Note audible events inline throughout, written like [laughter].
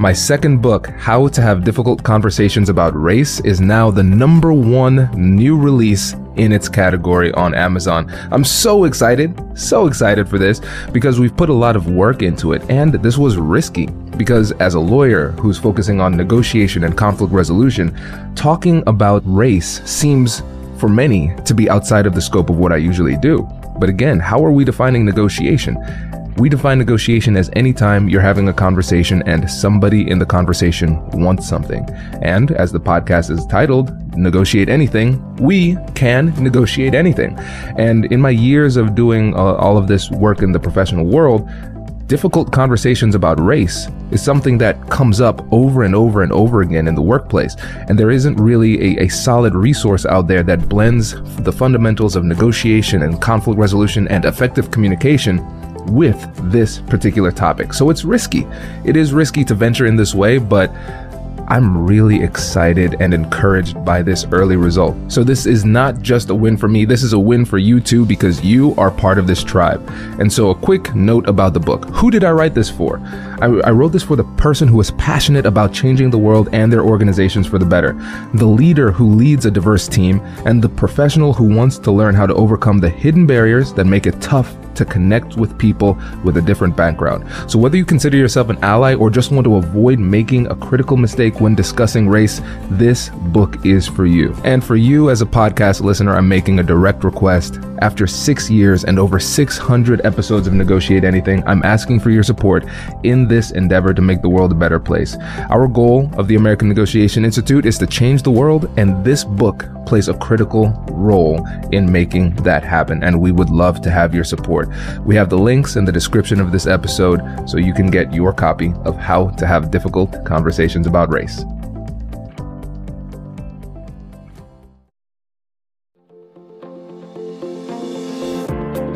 My second book, How to Have Difficult Conversations About Race, is now the number one new release in its category on Amazon. I'm so excited, so excited for this because we've put a lot of work into it and this was risky because as a lawyer who's focusing on negotiation and conflict resolution, talking about race seems for many to be outside of the scope of what I usually do. But again, how are we defining negotiation? We define negotiation as any time you're having a conversation and somebody in the conversation wants something. And as the podcast is titled, Negotiate Anything, we can negotiate anything. And in my years of doing uh, all of this work in the professional world, difficult conversations about race is something that comes up over and over and over again in the workplace. And there isn't really a, a, solid resource out there that blends the fundamentals of negotiation and conflict resolution and effective communication with this particular topic. So it's risky. It is risky to venture in this way, but I'm really excited and encouraged by this early result. So, this is not just a win for me, this is a win for you too because you are part of this tribe. And so, a quick note about the book Who did I write this for? I, I wrote this for the person who is passionate about changing the world and their organizations for the better, the leader who leads a diverse team, and the professional who wants to learn how to overcome the hidden barriers that make it tough to connect with people with a different background. So, whether you consider yourself an ally or just want to avoid making a critical mistake when discussing race, this book is for you. And for you as a podcast listener, I'm making a direct request. After six years and over 600 episodes of Negotiate Anything, I'm asking for your support in this endeavor to make the world a better place. Our goal of the American Negotiation Institute is to change the world, and this book plays a critical role in making that happen. And we would love to have your support. We have the links in the description of this episode so you can get your copy of How to Have Difficult Conversations About Race.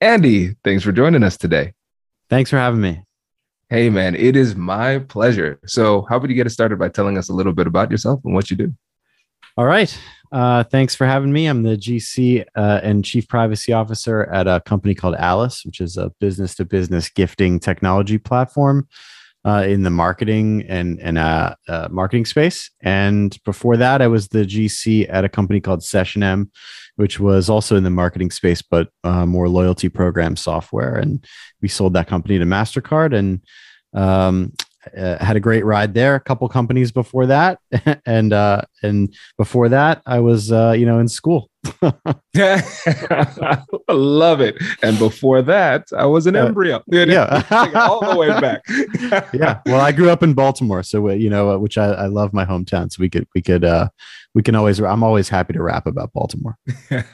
Andy, thanks for joining us today. Thanks for having me. Hey, man, it is my pleasure. So, how about you get us started by telling us a little bit about yourself and what you do? All right. Uh, thanks for having me. I'm the GC uh, and Chief Privacy Officer at a company called Alyce, which is a business to business gifting technology platform uh, in the marketing and, and uh, uh, marketing space. And before that, I was the GC at a company called SessionM, which was also in the marketing space, but uh, more loyalty program software. And we sold that company to MasterCard and um, uh, had a great ride there. A couple companies before that, [laughs] and uh, and before that, I was you know in school. [laughs] I love it. And before that, I was an uh, embryo. [laughs] yeah, [laughs] all the way back. yeah. Well, I grew up in Baltimore, so uh, you know, which I, I love my hometown. So we could we could uh, we can always i'm always happy to rap about baltimore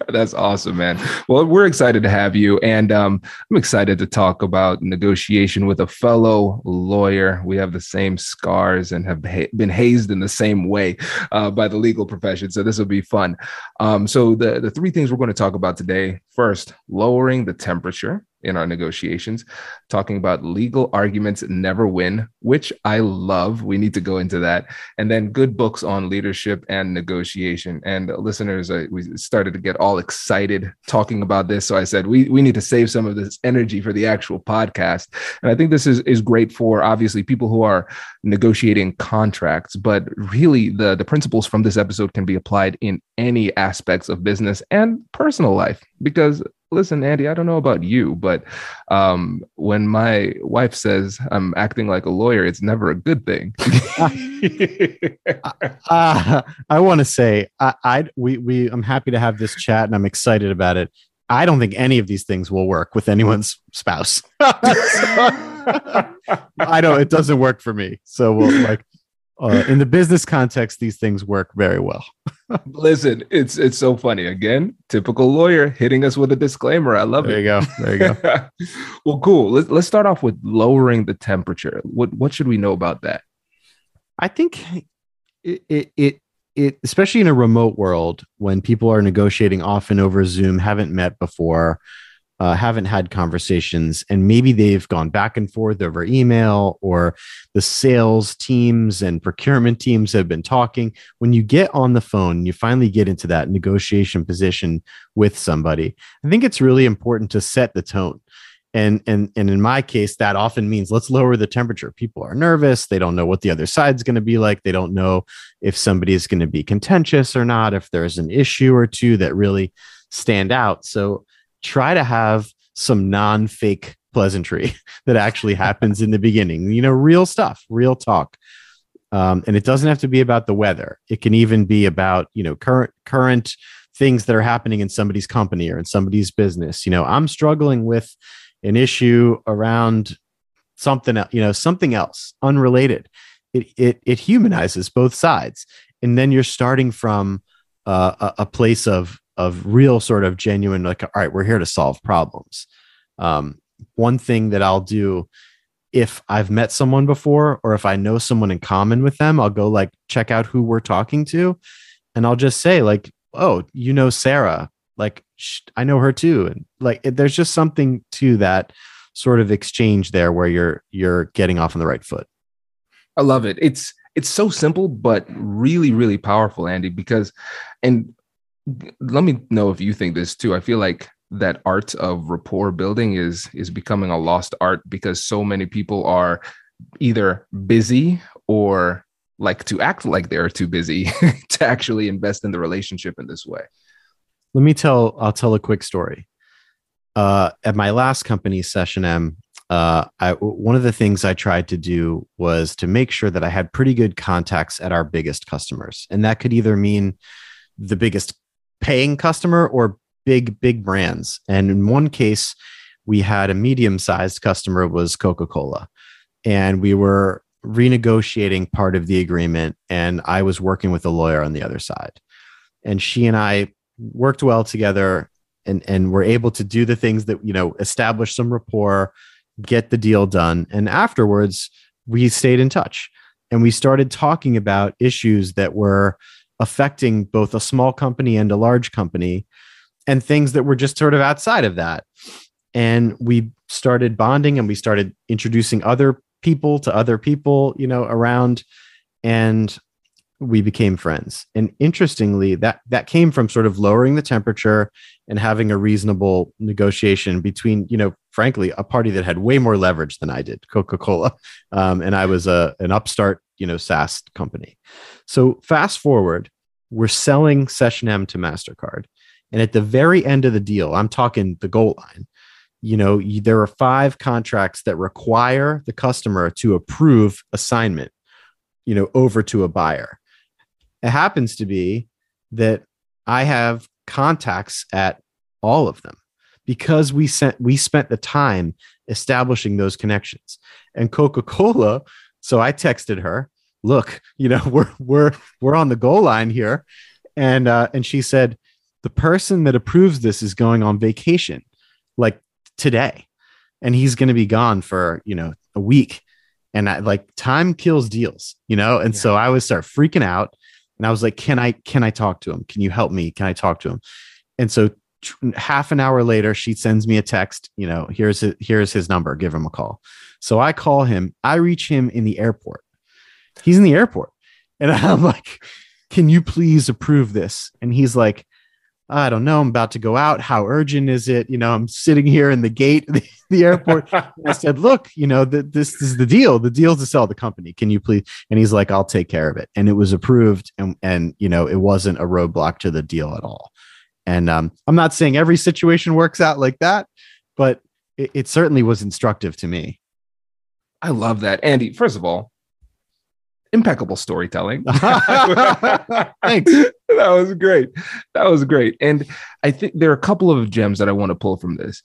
that's awesome man well we're excited to have you and um, i'm excited to talk about negotiation with a fellow lawyer we have the same scars and have ha- been hazed in the same way uh, by the legal profession so this will be fun um, so the, the three things we're going to talk about today. First lowering the temperature in our negotiations, talking about legal arguments never win, which I love. We need to go into that. And then good books on leadership and negotiation. And listeners, uh, we started to get all excited talking about this. So I said, we, we need to save some of this energy for the actual podcast. And I think this is, is great for obviously people who are negotiating contracts, but really the, the principles from this episode can be applied in any aspects of business and personal life because listen, Andy, I don't know about you, but um, when my wife says I'm acting like a lawyer, it's never a good thing. [laughs] uh, I want to say I, I we we I'm happy to have this chat and I'm excited about it. I don't think any of these things will work with anyone's spouse. [laughs] [laughs] I don't. It doesn't work for me. So we'll like uh, in the business context, these things work very well. [laughs] Listen, it's it's so funny. Again, typical lawyer hitting us with a disclaimer. I love there it. There you go. There you go. [laughs] well, cool. Let's let's start off with lowering the temperature. What what should we know about that? I think it it, it it especially in a remote world when people are negotiating often over Zoom, haven't met before uh, haven't had conversations and maybe they've gone back and forth over email or the sales teams and procurement teams have been talking. When you get on the phone you finally get into that negotiation position with somebody. I think it's really important to set the tone. And and and in my case that often means let's lower the temperature. People are nervous. They don't know what the other side's going to be like. They don't know if somebody is going to be contentious or not if there's an issue or two that really stand out. So try to have some non fake pleasantry [laughs] that actually [laughs] happens in the beginning. You know, real stuff, real talk. Um, and it doesn't have to be about the weather. It can even be about you know current current things that are happening in somebody's company or in somebody's business. You know, I'm struggling with an issue around something else. you know something else unrelated. It it it humanizes both sides, and then you're starting from uh, a, a place of of real sort of genuine like all right we're here to solve problems. Um, one thing that i'll do if i've met someone before or if i know someone in common with them i'll go like check out who we're talking to and i'll just say like oh you know sarah. Like i know her too. And like it, there's just something to that sort of exchange there where you're you're getting off on the right foot. I love it. It's it's so simple but really really powerful andy because and let me know if you think this too. I feel like that art of rapport building is is becoming a lost art because so many people are either busy or like to act like they're too busy [laughs] to actually invest in the relationship in this way. Let me tell I'll tell a quick story. Uh, at my last company, SessionM, uh, I, one of the things I tried to do was to make sure that I had pretty good contacts at our biggest customers, and that could either mean the biggest paying customer or big big brands. And in one case we had a medium sized customer was coca-cola. And we were renegotiating part of the agreement and i was working with a lawyer on the other side. And she and i worked well together and and were able to do the things that you know establish some rapport get the deal done. And afterwards we stayed in touch. And we started talking about issues that were affecting both a small company and a large company and things that were just sort of outside of that. And we started bonding and we started introducing other people to other people, you know, around and we became friends. And interestingly, that that came from sort of lowering the temperature and having a reasonable negotiation between, you know, frankly, a party that had way more leverage than I did, Coca-Cola, um, and I was a an upstart, you know, SaaS company. So fast forward, we're selling SessionM to Mastercard, and at the very end of the deal, I'm talking the goal line. You know, there are five contracts that require the customer to approve assignment, you know, over to a buyer it happens to be that I have contacts at all of them because we sent we spent the time establishing those connections. And Coca-Cola, so I texted her, "Look, you know, [laughs] we're we're we're on the goal line here." And uh and she said, "The person that approves this is going on vacation like today. And he's going to be gone for, you know, a week." And I like time kills deals, you know? And yeah. so I would start freaking out and I was like, "Can I can I talk to him? Can you help me? Can I talk to him?" And so half an hour later, she sends me a text. You know, here's his, here's his number. Give him a call. So I call him. I reach him in the airport. He's in the airport, and [laughs] I'm like, "Can you please approve this?" And he's like, I don't know. I'm about to go out. How urgent is it? You know, I'm sitting here in the gate, [laughs] the, the airport. I [laughs] said, look, you know, the, this is the deal. The deal is to sell the company. Can you please? And he's like, I'll take care of it. And it was approved. And, and, you know, it wasn't a roadblock to the deal at all. And um, I'm not saying every situation works out like that, but it, it certainly was instructive to me. I love that. Andy, first of all, impeccable storytelling. [laughs] [laughs] Thanks. that was great. That was great. And I think there are a couple of gems that I want to pull from this.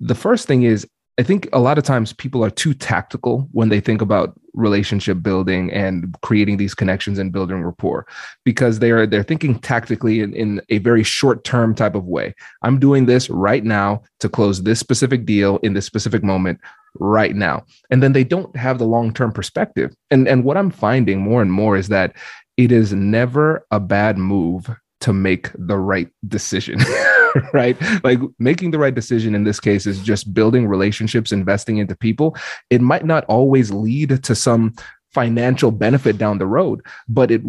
The first thing is I think a lot of times people are too tactical when they think about relationship building and creating these connections and building rapport because they're they're thinking tactically in, in a very short term type of way. I'm doing this right now to close this specific deal in this specific moment right now. And then they don't have the long term perspective. And and what I'm finding more and more is that it is never a bad move to make the right decision. [laughs] right? Like making the right decision in this case is just building relationships, investing into people. It might not always lead to some financial benefit down the road but it [laughs]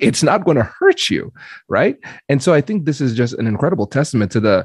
it's not going to hurt you right and so i think this is just an incredible testament to the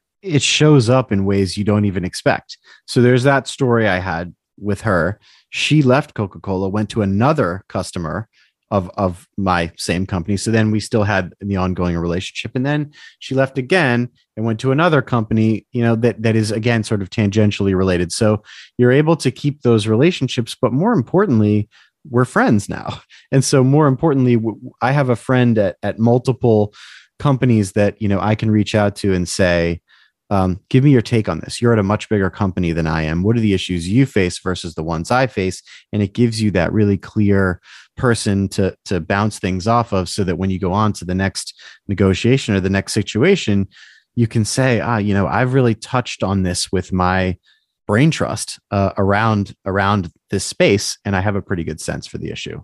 it shows up in ways you don't even expect. So there's that story I had with her. She left Coca Cola, went to another customer of of my same company. So then we still had the ongoing relationship, and then she left again and went to another company. You know that that is again sort of tangentially related. So you're able to keep those relationships, but more importantly, we're friends now. [laughs] And so more importantly, I have a friend at at multiple companies that you know I can reach out to and say um, give me your take on this. You're at a much bigger company than I am. What are the issues you face versus the ones I face? And it gives you that really clear person to to bounce things off of, so that when you go on to the next negotiation or the next situation, you can say, ah, you know, I've really touched on this with my brain trust uh, around around this space, and I have a pretty good sense for the issue.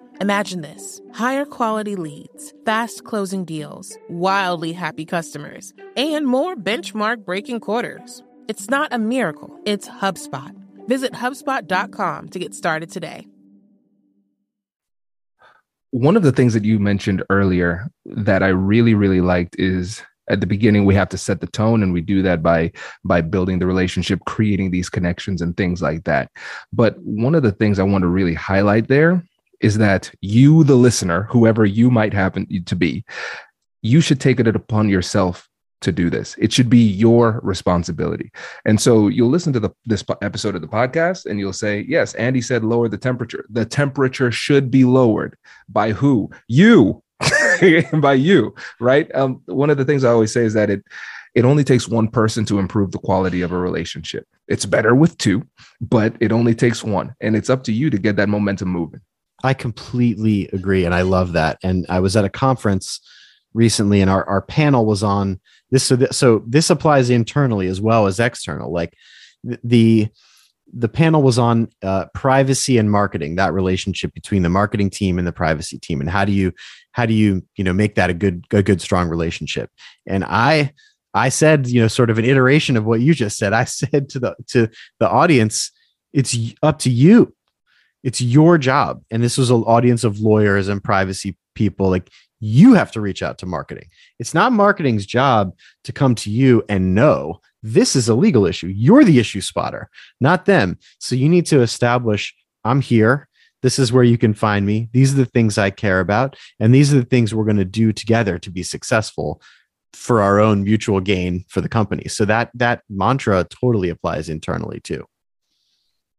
Imagine this higher quality leads, fast closing deals, wildly happy customers, and more benchmark breaking quarters. It's not a miracle, it's HubSpot. Visit HubSpot.com to get started today. One of the things that you mentioned earlier that I really, really liked is at the beginning we have to set the tone and we do that by by building the relationship creating these connections and things like that but one of the things i want to really highlight there is that you the listener whoever you might happen to be you should take it upon yourself to do this. It should be your responsibility. And so you'll listen to the, this episode of the podcast and you'll say, Yes, Andy said lower the temperature. The temperature should be lowered by who? You. [laughs] by you, right? Um, one of the things I always say is that it it only takes one person to improve the quality of a relationship. It's better with two, but it only takes one. And it's up to you to get that momentum moving. I completely agree. And I love that. And I was at a conference recently and our, our panel was on this. So, th- so this applies internally as well as external. Like the, the panel was on uh, privacy and marketing that relationship between the marketing team and the privacy team and how do you how do you you know make that a good a good strong relationship and i i said you know sort of an iteration of what you just said i [laughs] said to the to the audience it's up to you it's your job and this was an audience of lawyers and privacy people like you have to reach out to marketing it's not marketing's job to come to you and know this is a legal issue. You're the issue spotter, not them. So you need to establish I'm here. This is where you can find me. These are the things I care about. And these are the things we're going to do together to be successful for our own mutual gain for the company. So that that mantra totally applies internally too.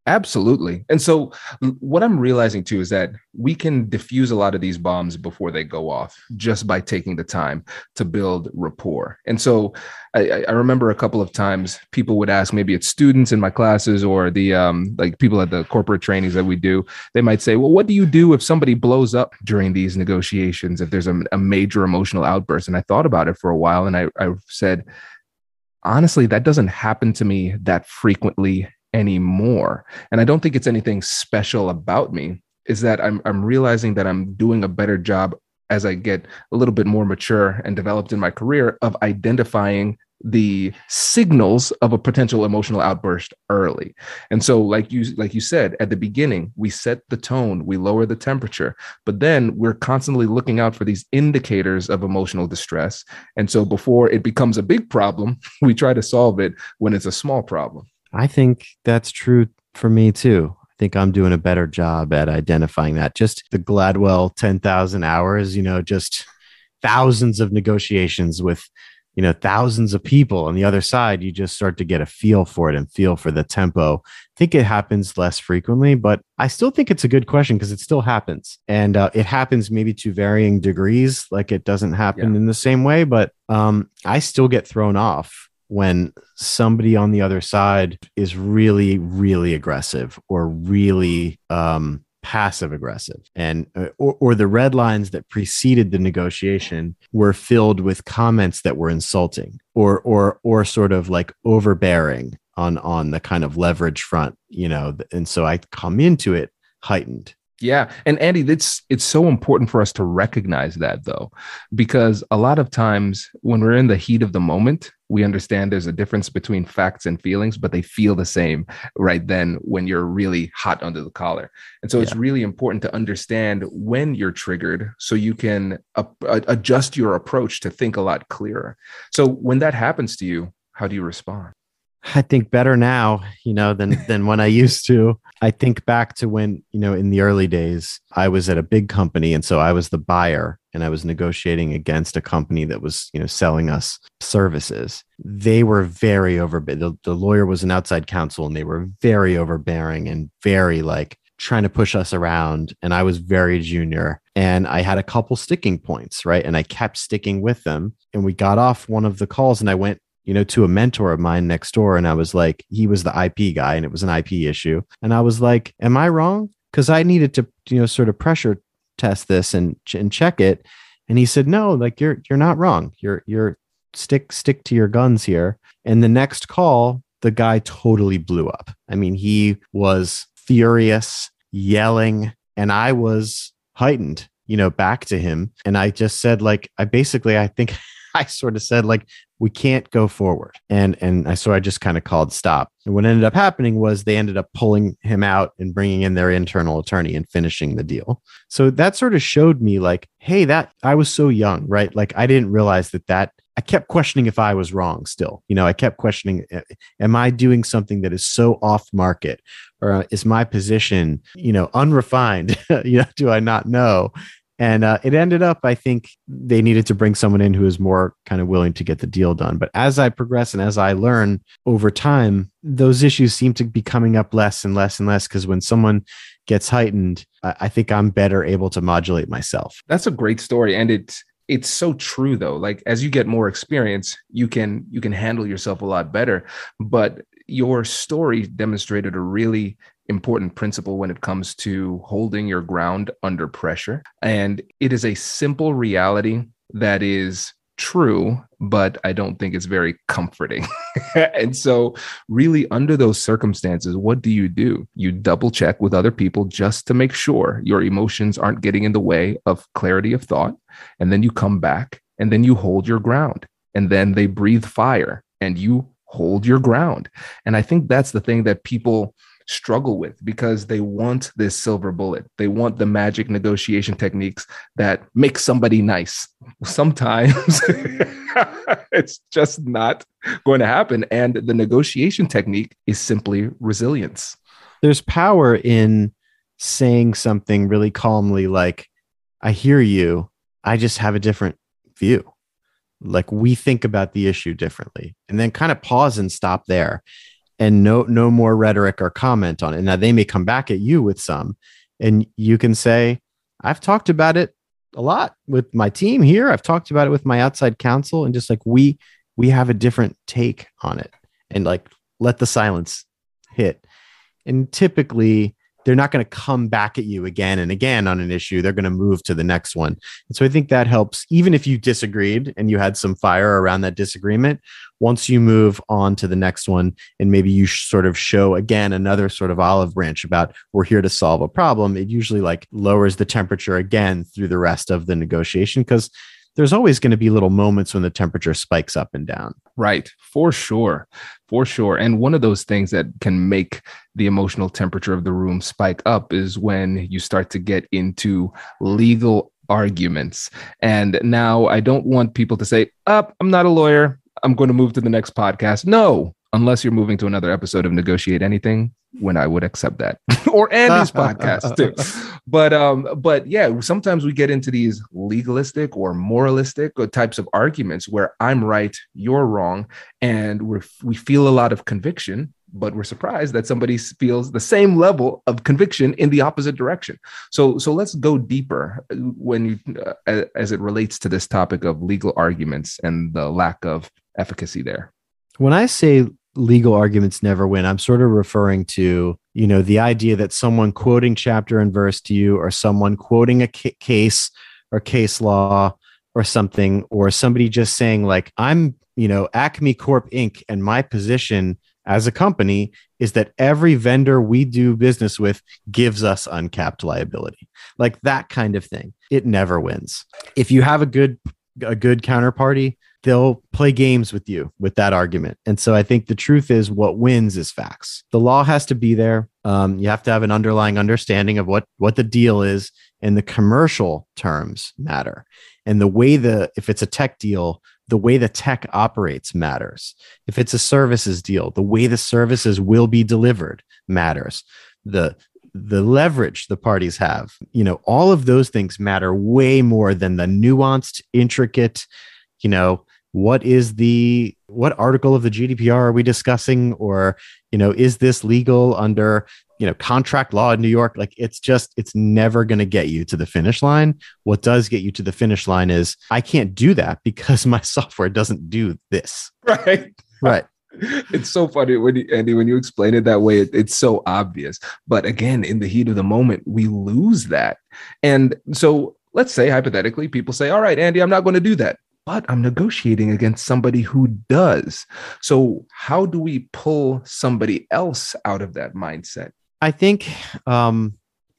Absolutely. And so, what I'm realizing too is that we can diffuse a lot of these bombs before they go off just by taking the time to build rapport. And so, I, I remember a couple of times people would ask, maybe it's students in my classes or the um, like people at the corporate trainings that we do. They might say, "Well, what do you do if somebody blows up during these negotiations? If there's a, a major emotional outburst?" And I thought about it for a while, and I, I said, honestly, that doesn't happen to me that frequently anymore. And I don't think it's anything special about me. Is that I'm I'm realizing that I'm doing a better job as I get a little bit more mature and developed in my career of identifying the signals of a potential emotional outburst early. And so like you like you said at the beginning, we set the tone, we lower the temperature, but then we're constantly looking out for these indicators of emotional distress. And so before it becomes a big problem, [laughs] we try to solve it when it's a small problem. I think that's true for me too. I think I'm doing a better job at identifying that. Just the Gladwell 10,000 hours, you know, just thousands of negotiations with, you know, thousands of people on the other side. You just start to get a feel for it and feel for the tempo. I think it happens less frequently, but I still think it's a good question because it still happens. And uh, it happens maybe to varying degrees. Like it doesn't happen yeah. in the same way, but um, I still get thrown off when somebody on the other side is really, really aggressive or really um, passive aggressive. And uh, or, or the red lines that preceded the negotiation were filled with comments that were insulting or or or sort of like overbearing on on the kind of leverage front you know and so i come into it heightened yeah. And Andy, it's it's so important for us to recognize that though, because a lot of times when we're in the heat of the moment, we understand there's a difference between facts and feelings, but they feel the same right then when you're really hot under the collar. And so yeah. it's really important to understand when you're triggered so you can uh, adjust your approach to think a lot clearer. So when that happens to you, how do you respond? I think better now, you know, than than when I used to. I think back to when, you know, in the early days, I was at a big company and so I was the buyer and I was negotiating against a company that was, you know, selling us services. They were very overbearing. The, the lawyer was an outside counsel and they were very overbearing and very like trying to push us around and I was very junior and I had a couple sticking points, right? And I kept sticking with them and we got off one of the calls and I went you know, to a mentor of mine next door. And I was like, he was the IP guy and it was an IP issue. And I was like, am I wrong? Because I needed to, you know, sort of pressure test this and, and check it. And he said, no, like you're, you're not wrong. You're, you're stick, stick to your guns here. And the next call, the guy totally blew up. I mean, he was furious, yelling, and I was heightened, you know, back to him. And I just said, like, I basically, I think [laughs] I sort of said, like, we can't go forward. And and I, so I just kind of called stop. And what ended up happening was they ended up pulling him out and bringing in their internal attorney and finishing the deal. So that sort of showed me like, hey, that I was so young, right? Like I didn't realize that that I kept questioning if I was wrong still. You know, I kept questioning am I doing something that is so off market or uh, is my position, you know, unrefined? [laughs] you know, do I not know? And uh, it ended up, I think they needed to bring someone in who is more kind of willing to get the deal done. But as I progress and as I learn over time, those issues seem to be coming up less and less and less because when someone gets heightened, I think I'm better able to modulate myself. That's a great story. And it's it's so true though like as you get more experience you can you can handle yourself a lot better but your story demonstrated a really important principle when it comes to holding your ground under pressure and it is a simple reality that is true, but I don't think it's very comforting. [laughs] and so, really, under those circumstances, what do you do? You double check with other people just to make sure your emotions aren't getting in the way of clarity of thought. And then you come back and then you hold your ground. And then they breathe fire and you hold your ground. And I think that's the thing that people struggle with because they want this silver bullet. They want the magic negotiation techniques that make somebody nice. Sometimes [laughs] it's just not going to happen. And the negotiation technique is simply resilience. There's power in saying something really calmly, like, I hear you. I just have a different view. Like we think about the issue differently, and then kind of pause and stop there and no no more rhetoric or comment on it. Now they may come back at you with some, and you can say, "I've talked about it a lot with my team here. I've talked about it with my outside counsel, and just like we we have a different take on it, and like let the silence hit." And typically, they're not going to come back at you again and again on an issue. They're going to move to the next one. And so I think that helps, even if you disagreed and you had some fire around that disagreement. Once you move on to the next one, and maybe you sort of show again another sort of olive branch about we're here to solve a problem, it usually like lowers the temperature again through the rest of the negotiation because there's always going to be little moments when the temperature spikes up and down. Right, for sure, for sure. And one of those things that can make the emotional temperature of the room spike up is when you start to get into legal arguments. And now I don't want people to say, Up, oh, I'm not a lawyer. I'm going to move to the next podcast. No, unless you're moving to another episode of Negotiate Anything, when I would accept that, [laughs] or Andy's [laughs] podcast too. But um, but yeah, sometimes we get into these legalistic or moralistic types of arguments where I'm right, you're wrong, and we we feel a lot of conviction, but we're surprised that somebody feels the same level of conviction in the opposite direction. So so let's go deeper uh, when you uh, as it relates to this topic of legal arguments and the lack of efficacy there. When I say legal arguments never win. I'm sort of referring to, you know, the idea that someone quoting chapter and verse to you or someone quoting a case or case law or something or somebody just saying like I'm, you know, Acme Corp Inc and my position as a company is that every vendor we do business with gives us uncapped liability. Like that kind of thing. It never wins. If you have a good a good counterparty, they'll play games with you with that argument. And so I think the truth is what wins is facts. The law has to be there. Um, you have to have an underlying understanding of what what the deal is, and the commercial terms matter. And the way the if it's a tech deal, the way the tech operates matters. If it's a services deal, the way the services will be delivered matters. The the leverage the parties have, you know, all of those things matter way more than the nuanced, intricate, you know, what is the what article of the GDPR are we discussing? Or you know is this legal under you know contract law in New York? Like it's just it's never going to get you to the finish line. What does get you to the finish line is I can't do that because [laughs] my software doesn't do this. Right. Right. [laughs] It's so funny when you, Andy when you explain it that way it, it's so obvious. But again in the heat of the moment we lose that. And so let's say hypothetically people say all right Andy I'm not going to do that but I'm negotiating against somebody who does. So, how do we pull somebody else out of that mindset? I think um,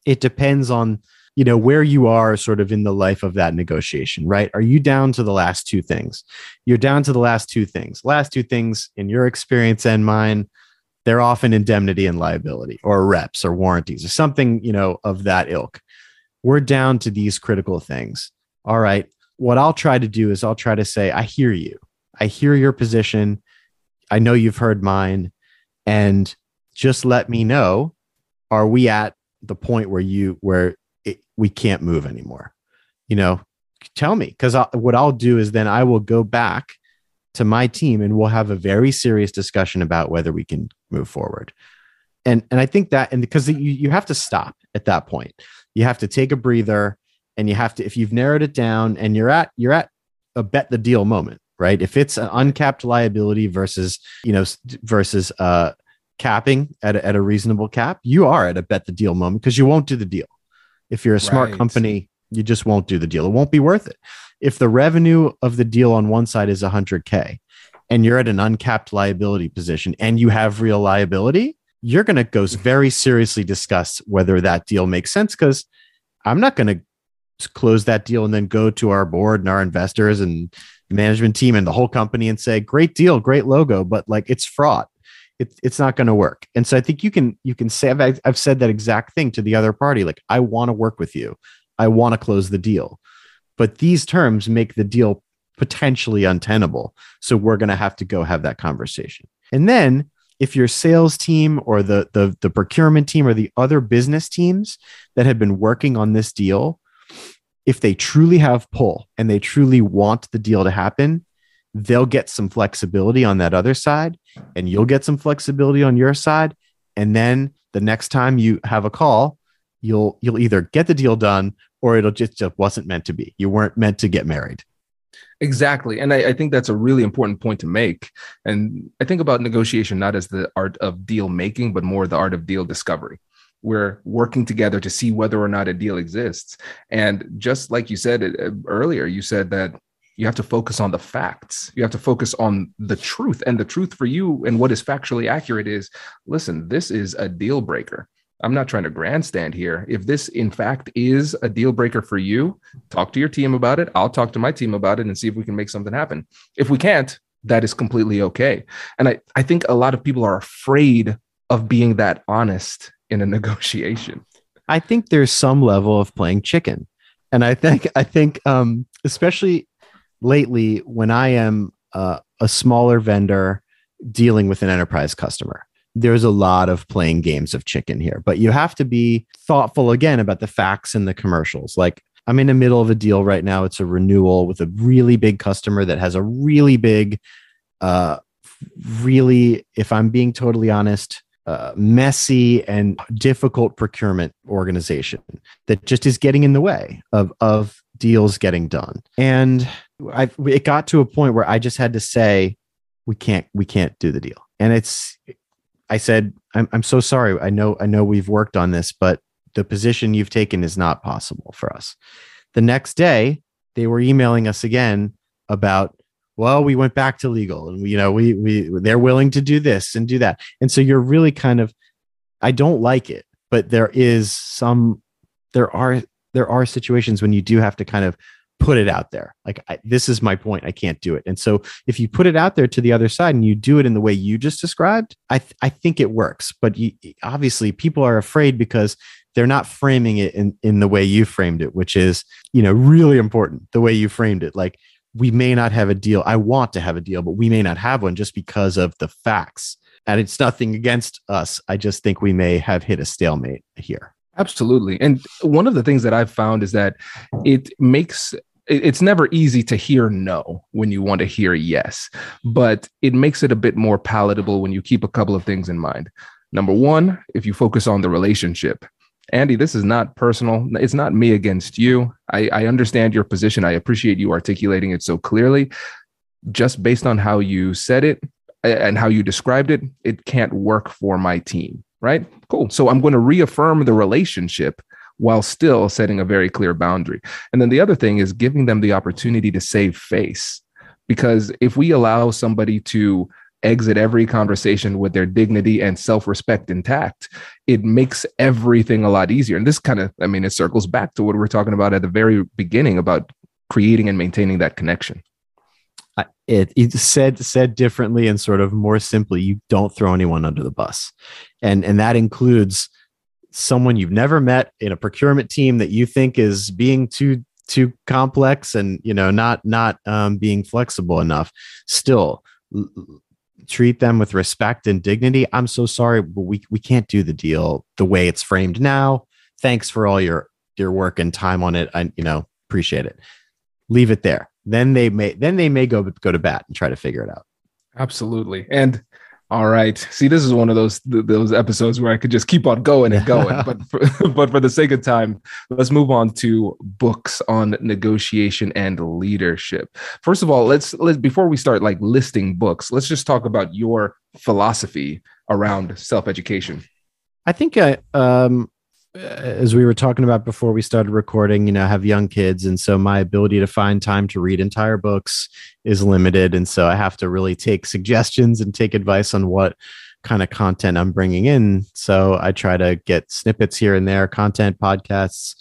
it depends on you know where you are sort of in the life of that negotiation right? Are you down to the last two things? You're down to the last two things. Last two things in your experience and mine they're often indemnity and liability or reps or warranties or something you know of that ilk. We're down to these critical things. All right what I'll try to do is I'll try to say, I hear you. I hear your position. I know you've heard mine. And just let me know are we at the point where you where it, we can't move anymore you know tell me because what i'll do is then i will go back to my team and we'll have a very serious discussion about whether we can move forward and and i think that and because you, you have to stop at that point you have to take a breather and you have to if you've narrowed it down and you're at you're at a bet the deal moment right? If it's an uncapped liability versus you know versus uh capping at a, at a reasonable cap you are at a bet the deal moment because you won't do the deal. If you're a smart Right. company you just won't do the deal. It won't be worth it. If the revenue of the deal on one side is 100k and you're at an uncapped liability position and you have real liability you're going to go very seriously discuss whether that deal makes sense because i'm not going to close that deal and then go to our board and our investors and management team and the whole company and say great deal great logo but like it's fraught. it, it's not going to work. And so i think you can you can say I've, I've said that exact thing to the other party like i want to work with you. I want to close the deal. But these terms make the deal potentially untenable. So we're going to have to go have that conversation. And then if your sales team or the, the the procurement team or the other business teams that have been working on this deal if they truly have pull and they truly want the deal to happen they'll get some flexibility on that other side and you'll get some flexibility on your side and then the next time you have a call you'll you'll either get the deal done or it'll just just wasn't meant to be you weren't meant to get married Exactly. And I, I think that's a really important point to make. And I think about negotiation not as the art of deal making, but more the art of deal discovery. We're working together to see whether or not a deal exists. And just like you said uh, earlier, you said that you have to focus on the facts. You have to focus on the truth. And the truth for you and what is factually accurate is listen, this is a deal breaker. I'm not trying to grandstand here. If this, in fact, is a deal breaker for you, talk to your team about it. I'll talk to my team about it and see if we can make something happen. If we can't, that is completely okay. And I, I think a lot of people are afraid of being that honest in a [laughs] negotiation. I think there's some level of playing chicken. And I think [laughs] I think um, especially lately when I am uh, a smaller vendor dealing with an enterprise customer, there's a lot of playing games of chicken here. But you have to be thoughtful again about the facts and the commercials. Like I'm in the middle of a deal right now. It's a renewal with a really big customer that has a really big, uh, really, if I'm being totally honest, uh, messy and difficult procurement organization that just is getting in the way of of deals getting done. And I it got to a point where I just had to say we can't we can't do the deal. And it's I said I'm I'm so sorry. I know I know we've worked on this, but the position you've taken is not possible for us. The next day, they were emailing us again about well we went back to legal and you know we we they're willing to do this and do that. And so you're really kind of i don't like it but there is some there are there are situations when you do have to kind of put it out there. Like I, this is my point. I can't do it. And so if you put it out there to the other side and you do it in the way you just described i th- i think it works. But you, obviously people are afraid because they're not framing it in in the way you framed it which is you know really important the way you framed it. Like we may not have a deal. I want to have a deal, but we may not have one just because of the facts. And it's nothing against us. I just think we may have hit a stalemate here. Absolutely. And one of the things that I've found is that it makes it's never easy to hear no when you want to hear yes, but it makes it a bit more palatable when you keep a couple of things in mind. Number one, if you focus on the relationship, Andy, this is not personal. It's not me against you. I, I, understand your position. I appreciate you articulating it so clearly. Just based on how you said it and how you described it, it can't work for my team, right? Cool. So I'm going to reaffirm the relationship while still setting a very clear boundary. And then the other thing is giving them the opportunity to save face. Because if we allow somebody to exit every conversation with their dignity and self-respect intact it makes everything a lot easier. And this kind of i mean it circles back to what we're talking about at the very beginning about creating and maintaining that connection. It, it said said differently and sort of more simply you don't throw anyone under the bus. And and that includes someone you've never met in a procurement team that you think is being too too complex and you know not not um, being flexible enough. Still treat them with respect and dignity. I'm so sorry, but we we can't do the deal the way it's framed now. Thanks for all your your work and time on it. I you know appreciate it. Leave it there. Then they may then they may go go to bat and try to figure it out. Absolutely. And All right. See, this is one of those those episodes where I could just keep on going and [laughs] going. but for, [laughs] but for the sake of time, let's move on to books on negotiation and leadership. First of all, let's let before we start like listing books, let's just talk about your philosophy around self education. I think I um as we were talking about before we started recording, you know, I have young kids. And so my ability to find time to read entire books is limited. And so I have to really take suggestions and take advice on what kind of content I'm bringing in. So I try to get snippets here and there, content, podcasts.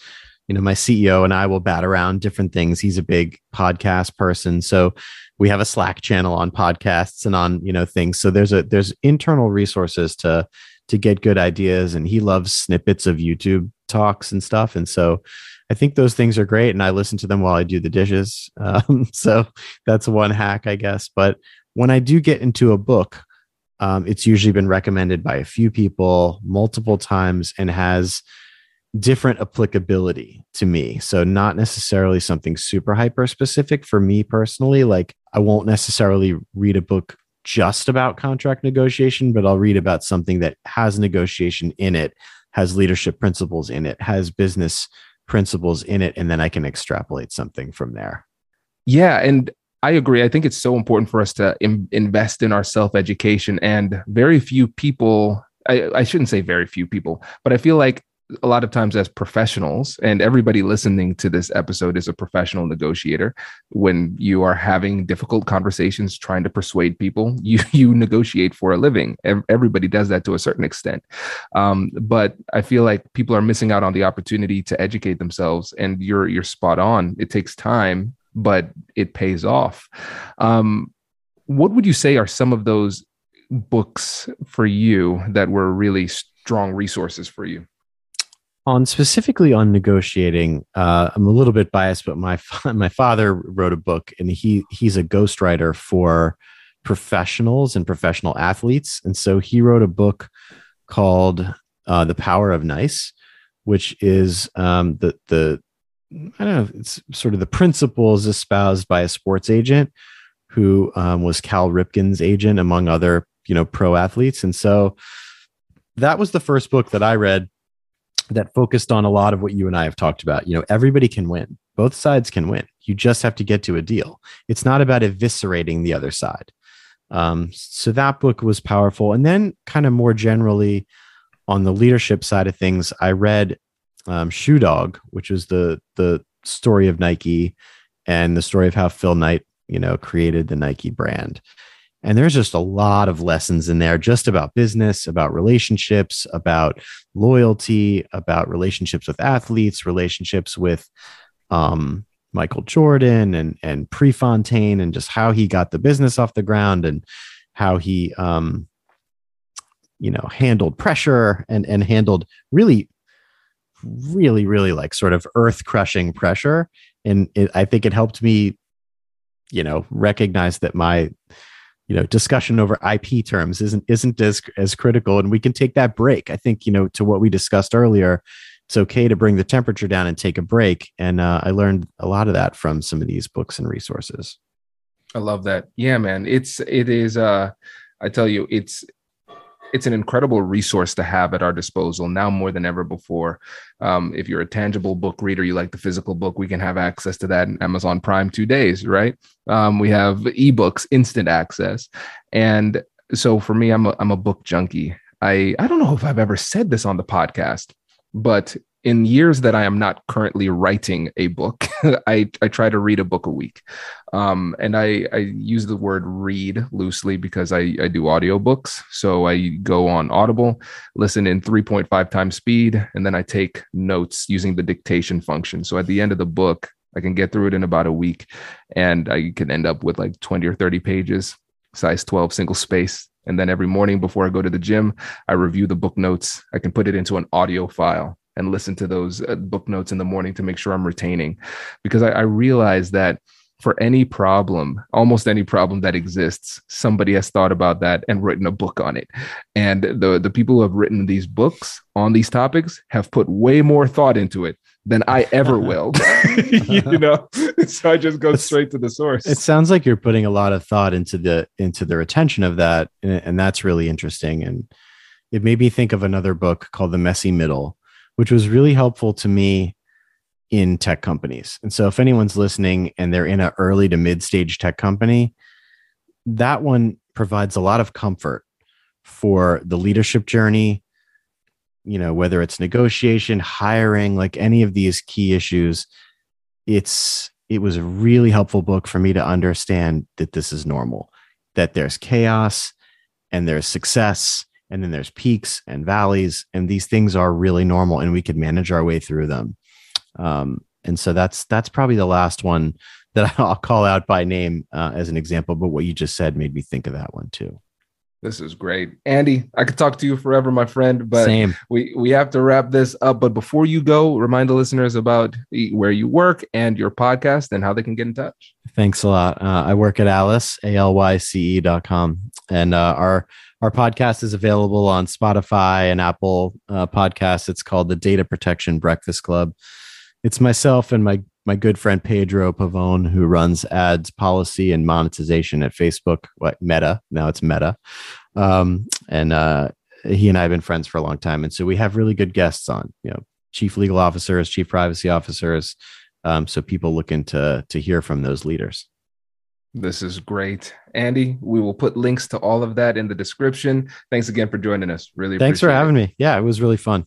You know, my CEO and I will bat around different things. He's a big podcast person. So we have a Slack channel on podcasts and on, you know, things. So there's a there's internal resources to to get good ideas and he loves snippets of youtube talks and stuff and so i think those things are great and i listen to them while i do the dishes [laughs] um, so that's one hack i guess but when i do get into a book um, it's usually been recommended by a few people multiple times and has different applicability to me. So, not necessarily something super hyper specific for me personally. Like, I won't necessarily read a book just about contract negotiation, but I'll read about something that has negotiation in it, has leadership principles in it, has business principles in it, and then I can extrapolate something from there. Yeah. And I agree. I think it's so important for us to Im- invest in our self education. And very few people, I, I shouldn't say very few people, but I feel like a lot of times as professionals and everybody listening to this episode is a professional negotiator. When you are having difficult conversations trying to persuade people [laughs] you you negotiate for a living. Everybody does that to a certain extent. Um, but i feel like people are missing out on the opportunity to educate themselves and you're you're spot on. It takes time but it pays off. Um, what would you say are some of those books for you that were really strong resources for you on specifically on negotiating uh, i'm a little bit biased but my [laughs] my father wrote a book and he he's a ghostwriter for professionals and professional athletes. And so he wrote a book called uh, the power of nice which is um, the the i don't know it's sort of the principles espoused by a sports agent who um, was cal ripken's agent among other you know pro athletes. And so that was the first book that i read that focused on a lot of what you and I have talked about. You know, everybody can win. Both sides can win. You just have to get to a deal. It's not about eviscerating the other side. Um, so that book was powerful. And then, kind of more generally, on the leadership side of things, I read um, Shoe Dog, which was the the story of Nike and the story of how Phil Knight, you know, created the Nike brand. And there's just a lot of lessons in there just about business, about relationships, about loyalty, about relationships with athletes, relationships with um, Michael Jordan and and Prefontaine, and just how he got the business off the ground and how he um, you know handled pressure and and handled really really really like sort of earth crushing pressure. And it, i think it helped me you know recognize that my you know discussion over ip terms isn't isn't as as critical and we can take that break. I think you know to what we discussed earlier it's okay to bring the temperature down and take a break and uh, i learned a lot of that from some of these books and resources. I love that. Yeah man it's it is uh i tell you it's it's an incredible resource to have at our disposal now more than ever before. Um, if you're a tangible book reader, you like the physical book, we can have access to that in Amazon Prime two days, right? Um, we have ebooks, instant access, and so for me, I'm a, I'm a book junkie. I I don't know if I've ever said this on the podcast, but in years that I am not currently writing a book, [laughs] I, I try to read a book a week. Um, and I, I use the word read loosely because I, I do audiobooks. So I go on Audible, listen in 3.5 times speed, and then I take notes using the dictation function. So at the end of the book, I can get through it in about a week and I can end up with like 20 or 30 pages, size 12 single space. And then every morning before I go to the gym, I review the book notes. I can put it into an audio file and listen to those uh, book notes in the morning to make sure I'm retaining. Because I, I realize that for any problem, almost any problem that exists, somebody has thought about that and written a book on it. And the, the people who have written these books on these topics have put way more thought into it than I ever [laughs] will. [laughs] you know, [laughs] so I just go straight to the source. It sounds like you're putting a lot of thought into the into the retention of that, and, and that's really interesting. And it made me think of another book called The Messy Middle, which was really helpful to me in tech companies. And so if anyone's listening and they're in an early to mid stage tech company, that one provides a lot of comfort for the leadership journey, you know, whether it's negotiation, hiring, like any of these key issues, it's it was a really helpful book for me to understand that this is normal, that there's chaos and there's success and then there's peaks and valleys and these things are really normal and we could manage our way through them. Um, and so that's that's probably the last one that [laughs] I'll call out by name uh, as an example. But what you just said made me think of that one too. This is great. Andy, I could talk to you forever, my friend, but Same. we we have to wrap this up. But before you go, remind the listeners about where you work and your podcast and how they can get in touch. Thanks a lot. Uh, I work at Alyce A-L-Y-C-E dot com. And uh, our our podcast is available on Spotify and Apple uh, podcasts. It's called the Data Protection Breakfast Club. It's myself and my my good friend Pedro Pavón, who runs ads policy and monetization at Facebook, what Meta. Now it's Meta. Um, and uh, he and I have been friends for a long time. And so we have really good guests on, you know, chief legal officers, chief privacy officers. Um, so people looking to to hear from those leaders. This is great. Andy, we will put links to all of that in the description. Thanks again for joining us. Really Thanks for having it. me. Yeah, it was really fun.